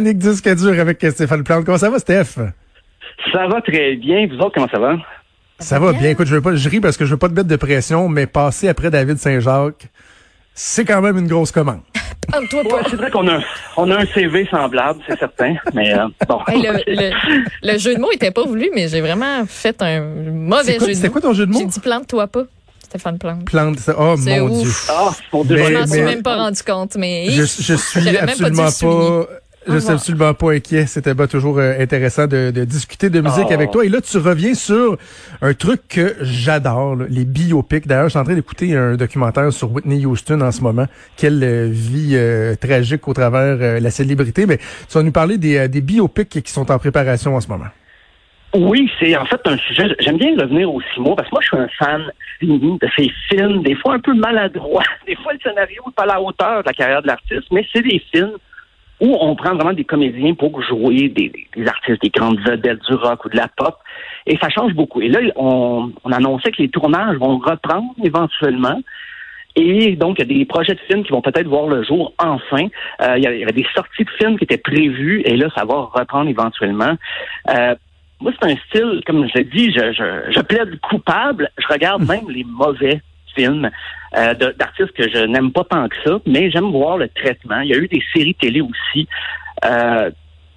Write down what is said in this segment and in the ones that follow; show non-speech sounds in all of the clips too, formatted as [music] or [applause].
Chronique disque dur avec Stéphane Plante. Comment ça va, Steph? Ça va très bien. Vous autres, comment ça va? Ça va bien. Écoute, je veux pas, je ris parce que je veux pas te mettre de pression, mais passer après David Saint-Jacques, c'est quand même une grosse commande. [laughs] Toi Ouais, c'est vrai qu'on a, on a un CV semblable, c'est certain. Mais euh, bon. [laughs] Hey, le, le- le jeu de mots était pas voulu, mais j'ai vraiment fait un mauvais quoi- jeu de c'était mots. quoi ton jeu de mots? J'ai dit plante-toi pas, Stéphane Plante. Plante, ça. Oh C'est mon ouf. Dieu. Ah, mon Dieu. Mais- Je m'en suis même pas rendu compte, mais Je, je [laughs] suis J'avais même pas dû absolument pas. Je suis absolument pas inquiet. C'était pas toujours euh, intéressant de, de discuter de musique Oh. avec toi. Et là, tu reviens sur un truc que j'adore, les biopics. D'ailleurs, je suis en train d'écouter un documentaire sur Whitney Houston en ce moment. Quelle euh, vie euh, tragique au travers euh, la célébrité. Mais tu vas nous parler des, euh, des biopics qui sont en préparation en ce moment. Oui, c'est en fait un sujet. J'aime bien revenir au mots parce que moi, je suis un fan fini de ces films, des fois un peu maladroits. [laughs] Des fois, le scénario n'est pas à la hauteur de la carrière de l'artiste, mais c'est des films où on prend vraiment des comédiens pour jouer des, des- artistes, des grandes vedettes du rock ou de la pop. Et ça change beaucoup. Et là, on, on annonçait que les tournages vont reprendre éventuellement. Et donc, il y a des projets de films qui vont peut-être voir le jour enfin. Euh, il, y avait, il y avait des sorties de films qui étaient prévues et là, ça va reprendre éventuellement. Euh, moi, c'est un style, comme je l'ai dit, je, je, je plaide coupable. Je regarde même les mauvais films euh, d'artistes que je n'aime pas tant que ça, mais j'aime voir le traitement. Il y a eu des séries télé aussi. Euh,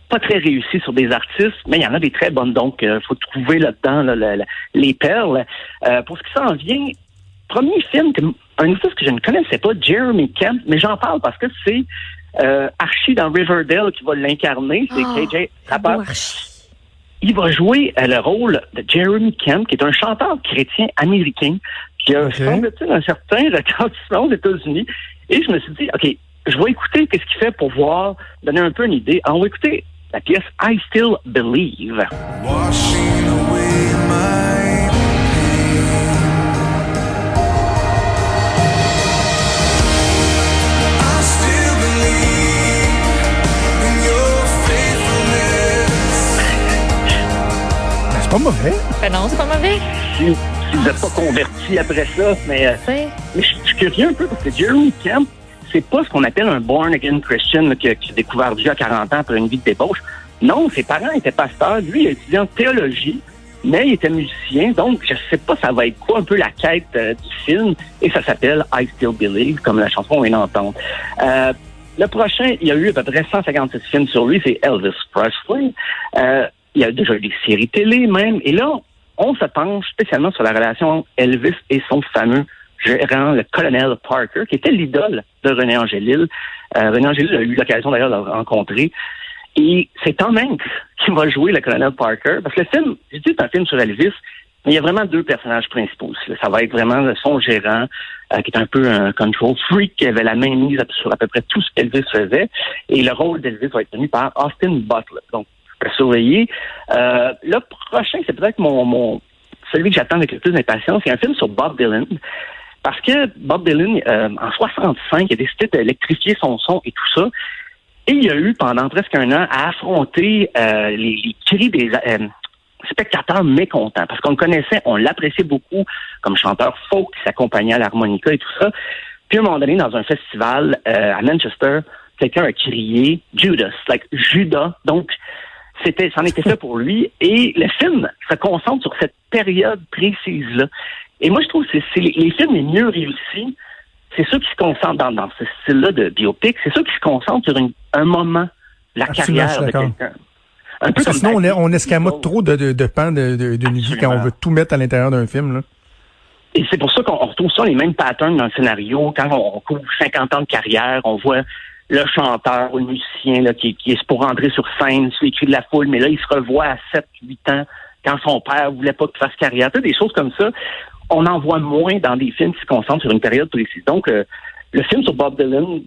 pas très réussies sur des artistes, mais il y en a des très bonnes. Donc, il faut trouver là-dedans là, le- le- les perles. Euh, pour ce qui s'en vient, premier film, que, un artiste que je ne connaissais pas, Jeremy Kemp, mais j'en parle parce que c'est euh, Archie dans Riverdale qui va l'incarner. C'est Ah, KJ Archie. Il va jouer euh, le rôle de Jeremy Kemp, qui est un chanteur chrétien américain qui a, Ok. semble-t-il, un certain retentissement [laughs] aux États-Unis. Et je me suis dit, OK, je vais écouter qu'est-ce qu'il fait pour voir, donner un peu une idée. Alors, on va écouter la pièce I Still Believe. washing away my pain. I still believe in your faithfulness. C'est pas mauvais. Ben non, c'est pas mauvais. Vous n'êtes pas converti après ça, mais, euh, mais je suis curieux un peu parce que Jeremy Kemp, c'est pas ce qu'on appelle un born again Christian là, qui, a, qui a découvert Dieu à 40 ans après une vie de débauche. Non, ses parents étaient pasteurs. Lui, il a étudié en théologie, mais il était musicien. Donc, je sais pas, ça va être quoi un peu la quête euh, du film. Et ça s'appelle I Still Believe, comme la chanson on vient d'entendre. Euh, le prochain, il y a eu à peu près 156 films sur lui, c'est Elvis Presley. Euh, il y a déjà eu des séries télé même. Et là, on se penche spécialement sur la relation entre Elvis et son fameux gérant, le colonel Parker, qui était l'idole de René Angélil. Euh, René Angélil a eu l'occasion d'ailleurs de le rencontrer. Et c'est Tom Hanks qui va jouer le colonel Parker. Parce que le film, je dis c'est un film sur Elvis, mais il y a vraiment deux personnages principaux. Ça va être vraiment son gérant, euh, qui est un peu un control freak, qui avait la main mise sur à peu près tout ce qu'Elvis faisait. Et le rôle d'Elvis va être tenu par Austin Butler. Surveiller. Euh, le prochain, c'est peut-être mon, mon celui que j'attends avec le plus d'impatience. C'est un film sur Bob Dylan. Parce que Bob Dylan, euh, en 65, il a décidé d'électrifier son son et tout ça. Et il a eu, pendant presque un an, à affronter euh, les, les cris des euh, spectateurs mécontents. Parce qu'on le connaissait, on l'appréciait beaucoup comme chanteur folk qui s'accompagnait à l'harmonica et tout ça. Puis à un moment donné, dans un festival euh, à Manchester, quelqu'un a crié Judas, like Judas. Donc, c'était, c'en était fait pour lui. Et le film se concentre sur cette période précise-là. Et moi, je trouve que c'est, les, films les mieux réussis, c'est ceux qui se concentrent dans, dans ce style-là de biopic, c'est ceux qui se concentrent sur une- un moment, la Absolument, carrière de quelqu'un. Un peu Parce comme sinon, on, est- on escamote trop de, de, de pans de, de, vie quand on veut tout mettre à l'intérieur d'un film. Là. Et c'est pour ça qu'on on retrouve ça, les mêmes patterns dans le scénario. Quand on, on couvre 50 ans de carrière, on voit le chanteur ou le musicien là, qui, qui est pour rentrer sur scène, sous les de la foule, mais là, il se revoit à 7-8 ans quand son père voulait pas qu'il fasse carrière, des choses comme ça. On en voit moins dans des films qui se concentrent sur une période précise. Donc, euh, le film sur Bob Dylan,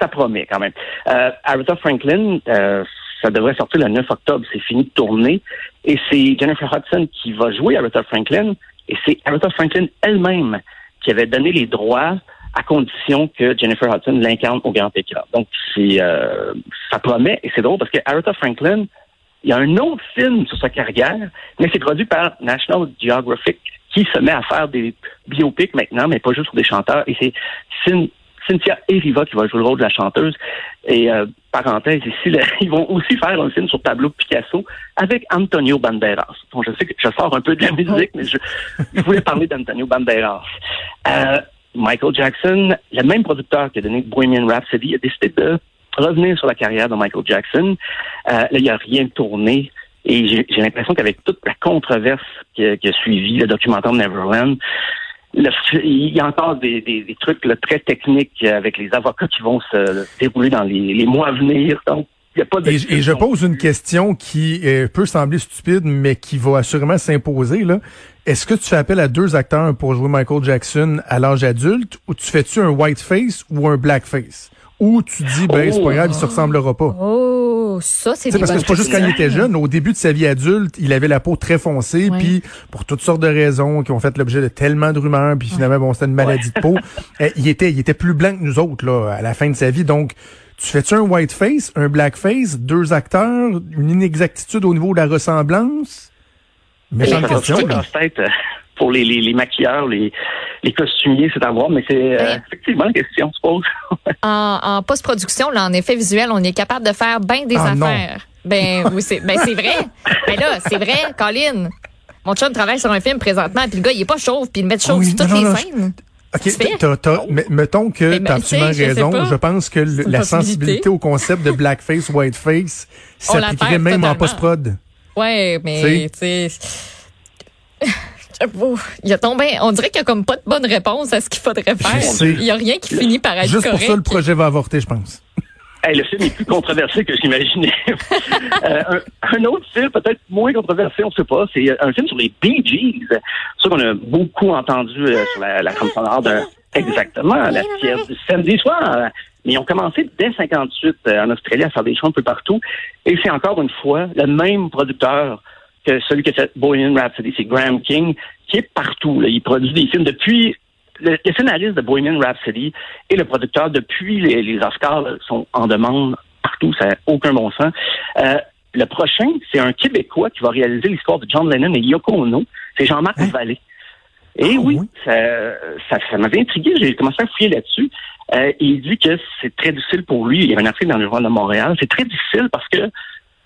ça promet quand même. Euh, Aretha Franklin, euh, ça devrait sortir le 9 octobre. C'est fini de tourner. Et c'est Jennifer Hudson qui va jouer Aretha Franklin. Et c'est Aretha Franklin elle-même qui avait donné les droits à condition que Jennifer Hudson l'incarne au grand écran. Donc, c'est, euh, ça promet. Et c'est drôle parce que Aretha Franklin, il y a un autre film sur sa carrière, mais c'est produit par National Geographic qui se met à faire des biopics maintenant, mais pas juste sur des chanteurs. Et c'est Cyn- Cynthia Eriva qui va jouer le rôle de la chanteuse. Et euh, parenthèse ici, là, [laughs] ils vont aussi faire un film sur Pablo Picasso avec Antonio Banderas. Bon, je sais que je sors un peu de la musique, mais je, je voulais parler d'Antonio Banderas. Euh, Michael Jackson, le même producteur qui a donné Bohemian Rhapsody, a décidé de revenir sur la carrière de Michael Jackson. Euh, là, il n'y a rien tourné. Et j'ai l'impression qu'avec toute la controverse qui a, suivi le documentaire Neverland, le il y a encore des, des- des trucs là, très techniques avec les avocats qui vont se dérouler dans les, les mois à venir. Donc, il n'y a pas de... Et, et je pose une question qui euh, peut sembler stupide, mais qui va assurément s'imposer. là. Est-ce que tu fais appel à deux acteurs pour jouer Michael Jackson à l'âge adulte, ou tu fais-tu un whiteface ou un blackface? Ou tu dis, ben, c'est pas grave, il se ressemblera pas? Oh, ça, c'est des parce que c'est pas juste quand il était jeune. Au début de sa vie adulte, il avait la peau très foncée, puis pour toutes sortes de raisons qui ont fait l'objet de tellement de rumeurs, puis finalement, bon, c'était une maladie de peau. euh, il était, il était plus blanc que nous autres là à la fin de sa vie. Donc, tu fais-tu un whiteface, un blackface, deux acteurs, une inexactitude au niveau de la ressemblance? Méchante question. là. Pour les, les, les maquilleurs, les, les costumiers, c'est à voir, mais c'est euh, Ouais. effectivement la question, je suppose. [laughs] En, en post-production, là, en effet visuel, on est capable de faire bien des Ah, non. affaires. Ben oui, c'est ben c'est vrai. Ben là, c'est vrai, Colin. Mon chum travaille sur un film présentement, puis le gars, il est pas chauve, puis il met chauve Oui, sur toutes non, les non, scènes. OK, t'as- t'as- mais- mettons que Mais, tu as mais, tu sais, absolument raison. Je pense que le- la sensibilité au concept de blackface, whiteface s'appliquerait même en post-prod. Ouais, mais tu sais. Il y a tombé, on dirait qu'il y a comme pas de bonne réponse à ce qu'il faudrait faire. Il y a rien qui finit par être Juste pour ça, le projet va avorter, je pense. Hey, le film est plus controversé que j'imaginais. [laughs] Euh, un, un autre film, peut-être moins controversé, on ne sait pas, c'est euh, un film sur les Bee Gees. C'est ça qu'on a beaucoup entendu euh, sur la, la trame sonore de exactement la pièce du samedi soir. Mais ils ont commencé dès 58 euh, en Australie à faire des shows un peu partout. Et c'est encore une fois le même producteur que celui qui a fait Bohemian Rhapsody, c'est Graham King, qui est partout. là. Il produit des films depuis le, le scénariste de Bohemian Rhapsody et le producteur depuis les, les Oscars là, sont en demande partout, ça n'a aucun bon sens. Euh, le prochain, c'est un Québécois qui va réaliser l'histoire de John Lennon et Yoko Ono. C'est Jean-Marc Vallée. Et Ah, oui, oui? ça, ça, ça m'avait intrigué. J'ai commencé à fouiller là-dessus. Euh, il dit que c'est très difficile pour lui. Il y a un article dans le journal de Montréal. C'est très difficile parce que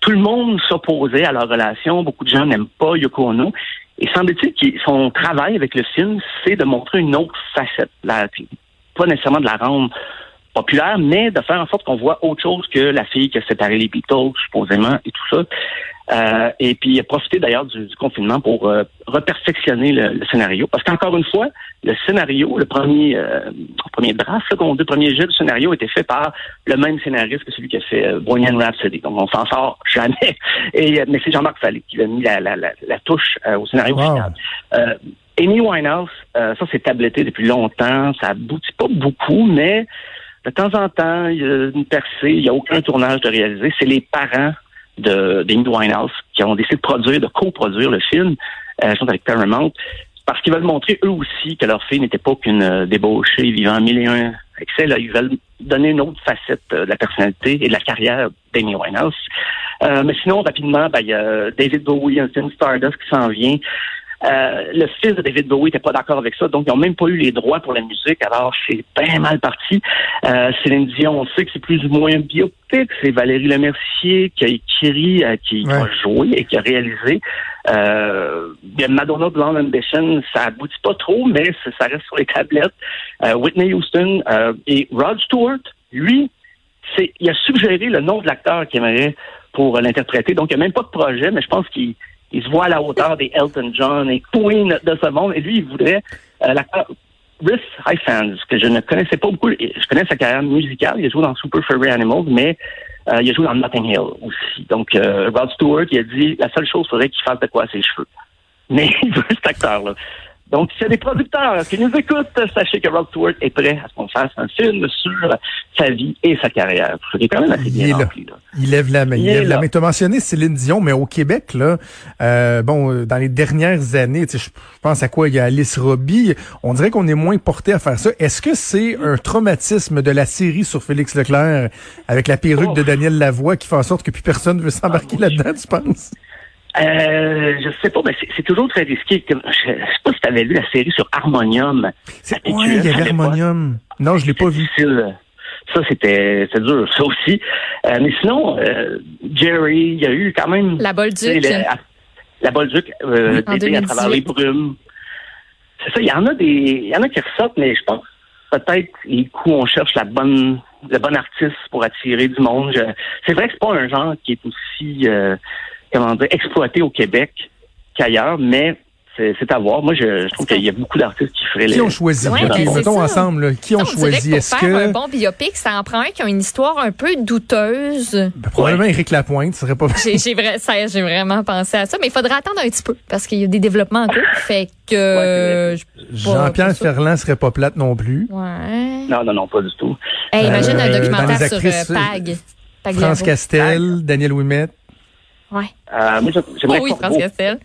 tout le monde s'opposait à leur relation. Beaucoup de gens n'aiment pas Yoko Ono. Et semble-t-il que son travail avec le film, c'est de montrer une autre facette. Pas nécessairement de la rendre populaire, mais de faire en sorte qu'on voit autre chose que la fille qui a séparé les Beatles, supposément, et tout ça. Euh, et puis, il a profité d'ailleurs du, du confinement pour euh, reperfectionner le, le scénario. Parce qu'encore une fois, le scénario, le premier, euh, premier draft, là, qu'on dit, le premier jet du scénario était fait par le même scénariste que celui qui a fait euh, Bohemian Rhapsody. Donc, on s'en sort [laughs] jamais. Et, euh, mais c'est Jean-Marc Fallet qui a mis la, la, la, la touche euh, au scénario Wow. final. Euh, Amy Winehouse, euh, ça c'est tabletté depuis longtemps, ça aboutit pas beaucoup, mais de temps en temps, il y a une percée, il n'y a aucun tournage de réaliser. C'est les parents de d'Amy Winehouse qui ont décidé de produire, de coproduire le film, euh, je avec Paramount, parce qu'ils veulent montrer eux aussi que leur fille n'était pas qu'une euh, débauchée vivant mille et un excès. Ils veulent donner une autre facette euh, de la personnalité et de la carrière d'Amy Winehouse. Euh, mais sinon, rapidement, ben, il y a David Bowie, un film Stardust qui s'en vient. Euh, le fils de David Bowie n'était pas d'accord avec ça, donc ils n'ont même pas eu les droits pour la musique, alors c'est bien mal parti. Euh, Céline Dion, on sait que c'est plus ou moins biopic, c'est Valérie Lemercier qui a écrit, euh, qui Ouais. a joué et qui a réalisé. Euh, Madonna Blonde Ambition, ça aboutit pas trop, mais ça reste sur les tablettes. Euh, Whitney Houston euh, et Rod Stewart, lui, c'est, il a suggéré le nom de l'acteur qu'il aimerait pour l'interpréter. Donc, il n'y a même pas de projet, mais je pense qu'il il se voit à la hauteur des Elton John et Queen de ce monde. Et lui, il voudrait euh, l'acteur Rhys Ifans, que je ne connaissais pas beaucoup. Je connais sa carrière musicale. Il a joué dans Super Furry Animals, mais euh, il a joué dans Notting Hill aussi. Donc, euh, Rod Stewart, il a dit la seule chose, faudrait qu'il fasse de quoi ses cheveux. Mais [laughs] il veut cet acteur-là. Donc, s'il y a des producteurs qui nous écoutent, sachez que Rod Stewart est prêt à ce qu'on fasse un film sur sa vie et sa carrière. C'est quand même assez Il bien est là. rempli. Là. Il lève la main. Il, Il lève la main. Tu as mentionné Céline Dion, mais au Québec, là, euh, bon, euh, dans les dernières années, tu sais, je pense à quoi? Il y a Alice Robbie. On dirait qu'on est moins porté à faire ça. Est-ce que c'est un traumatisme de la série sur Félix Leclerc avec la perruque Oh. de Daniel Lavoie qui fait en sorte que plus personne veut s'embarquer Ah, là-dedans, tu penses? Euh, je sais pas, mais c'est- toujours très risqué. Je, je sais pas si tu avais vu la série sur Harmonium. C'est, ouais, PQS, il y avait. Harmonium? Non, je l'ai pas vu. difficile. Ça, c'était c'est dur, ça aussi. Euh, mais sinon, euh, Jerry, il y a eu quand même... La Bolduc. La, la Bolduc, euh, d'été à 2018. travers les brumes. C'est ça, il y en a des... Il y en a qui ressortent, mais je pense peut-être les coups, on cherche la bonne le bon artiste pour attirer du monde. Je- c'est vrai que c'est pas un genre qui est aussi, euh, comment dire, exploité au Québec qu'ailleurs, mais c'est c'est à voir. Moi, je, je trouve qu'il y a beaucoup d'artistes qui feraient Qui les- ont choisi? Ouais, mettons ça. ensemble, là, qui ont choisi? que pour Est-ce faire un que... bon biopic, ça en prend un qui a une histoire un peu douteuse. Ben, probablement Éric Lapointe, ce serait pas... J'ai vraiment pensé à ça, mais il faudrait attendre un petit peu parce qu'il y a des développements en cours. Fait que euh, je- Jean-Pierre. Ferland serait pas plate non plus. ouais. Non, non, non, pas du tout. Hey, imagine Euh, un dans documentaire sur euh, Pag. Pag France. Castel, Daniel Ouimet. Ouais. Euh, moi, Oh j'aimerais oui, Corbeau. France Castel.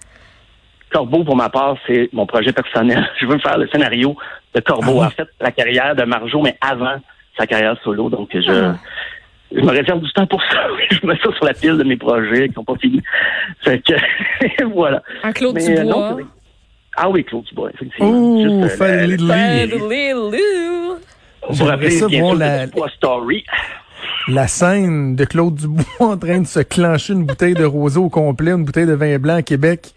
Corbeau, pour ma part, c'est mon projet personnel. [laughs] Je veux faire le scénario de Corbeau. Ah? En fait, la carrière de Marjo, mais avant sa carrière solo. Donc, je, Ah. je me réserve du temps pour ça. [laughs] je mets ça sur la pile de mes projets qui n'ont pas fini. Fait que, [laughs] voilà. Un Claude Mais, euh, Dubois. non, ah oui, Claude Dubois, effectivement. Oh, Juste, euh, Fanny le- Lee. Lilou. Pour J'aimerais rappeler, ça bien sûr, la- Story. La scène de Claude Dubois [laughs] en train de se clencher une bouteille de rosé au complet, une bouteille de vin blanc à Québec,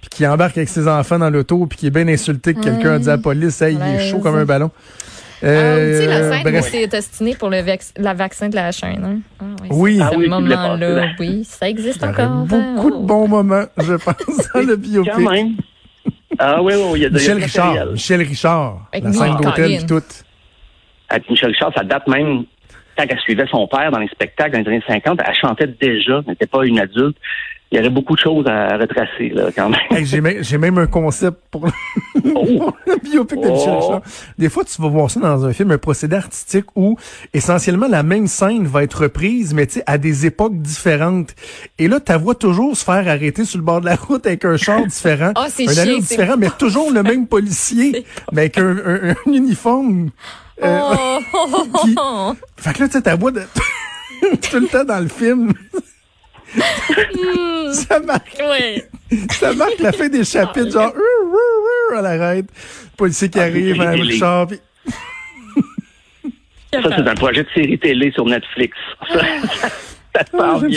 puis qui embarque avec ses enfants dans l'auto, puis qui est bien insulté que quelqu'un a dit à la police, hey, il est chaud comme un ballon. Ah, tu sais, la Euh, scène où c'est destiné pour le la vaccin de la chaîne. Hein? Ah, Oui. c'est Ah Ce oui, voulais passer moment-là, là. oui, ça existe Il y aurait encore. beaucoup de Oh. bons moments, je pense, dans le Quand biopic. même. Ah oui, oui, il y a de Michel Richard. Michel Richard, Avec la scène d'hôtel puis tout. Avec Michel Richard, ça date même quand elle suivait son père dans les spectacles dans les années 50. Elle chantait déjà, elle n'était pas une adulte. Il y aurait beaucoup de choses à retracer, là, quand même. Hey, j'ai, même, j'ai même un concept pour Oh. [laughs] le biopic de Michel Oh. Des fois, tu vas voir ça dans un film, un procédé artistique où essentiellement la même scène va être reprise, mais tu sais, à des époques différentes. Et là, ta vois toujours se faire arrêter sur le bord de la route avec un char [laughs] différent, Ah, c'est un c'est- différent, mais toujours le même policier, [laughs] mais avec un, un- un uniforme. Euh, Oh, [laughs] qui- Fait que là, tu sais, ta voix de... [laughs] tout le temps dans le film. ça marque, oui. ça marque la fin des chapitres, genre, [laughs] à l'arrête. Policier qui Ah, arrive, Madame télé. Richard, puis- Ça, c'est un projet de série télé sur Netflix. Ça, ça, ça se Ah, bien.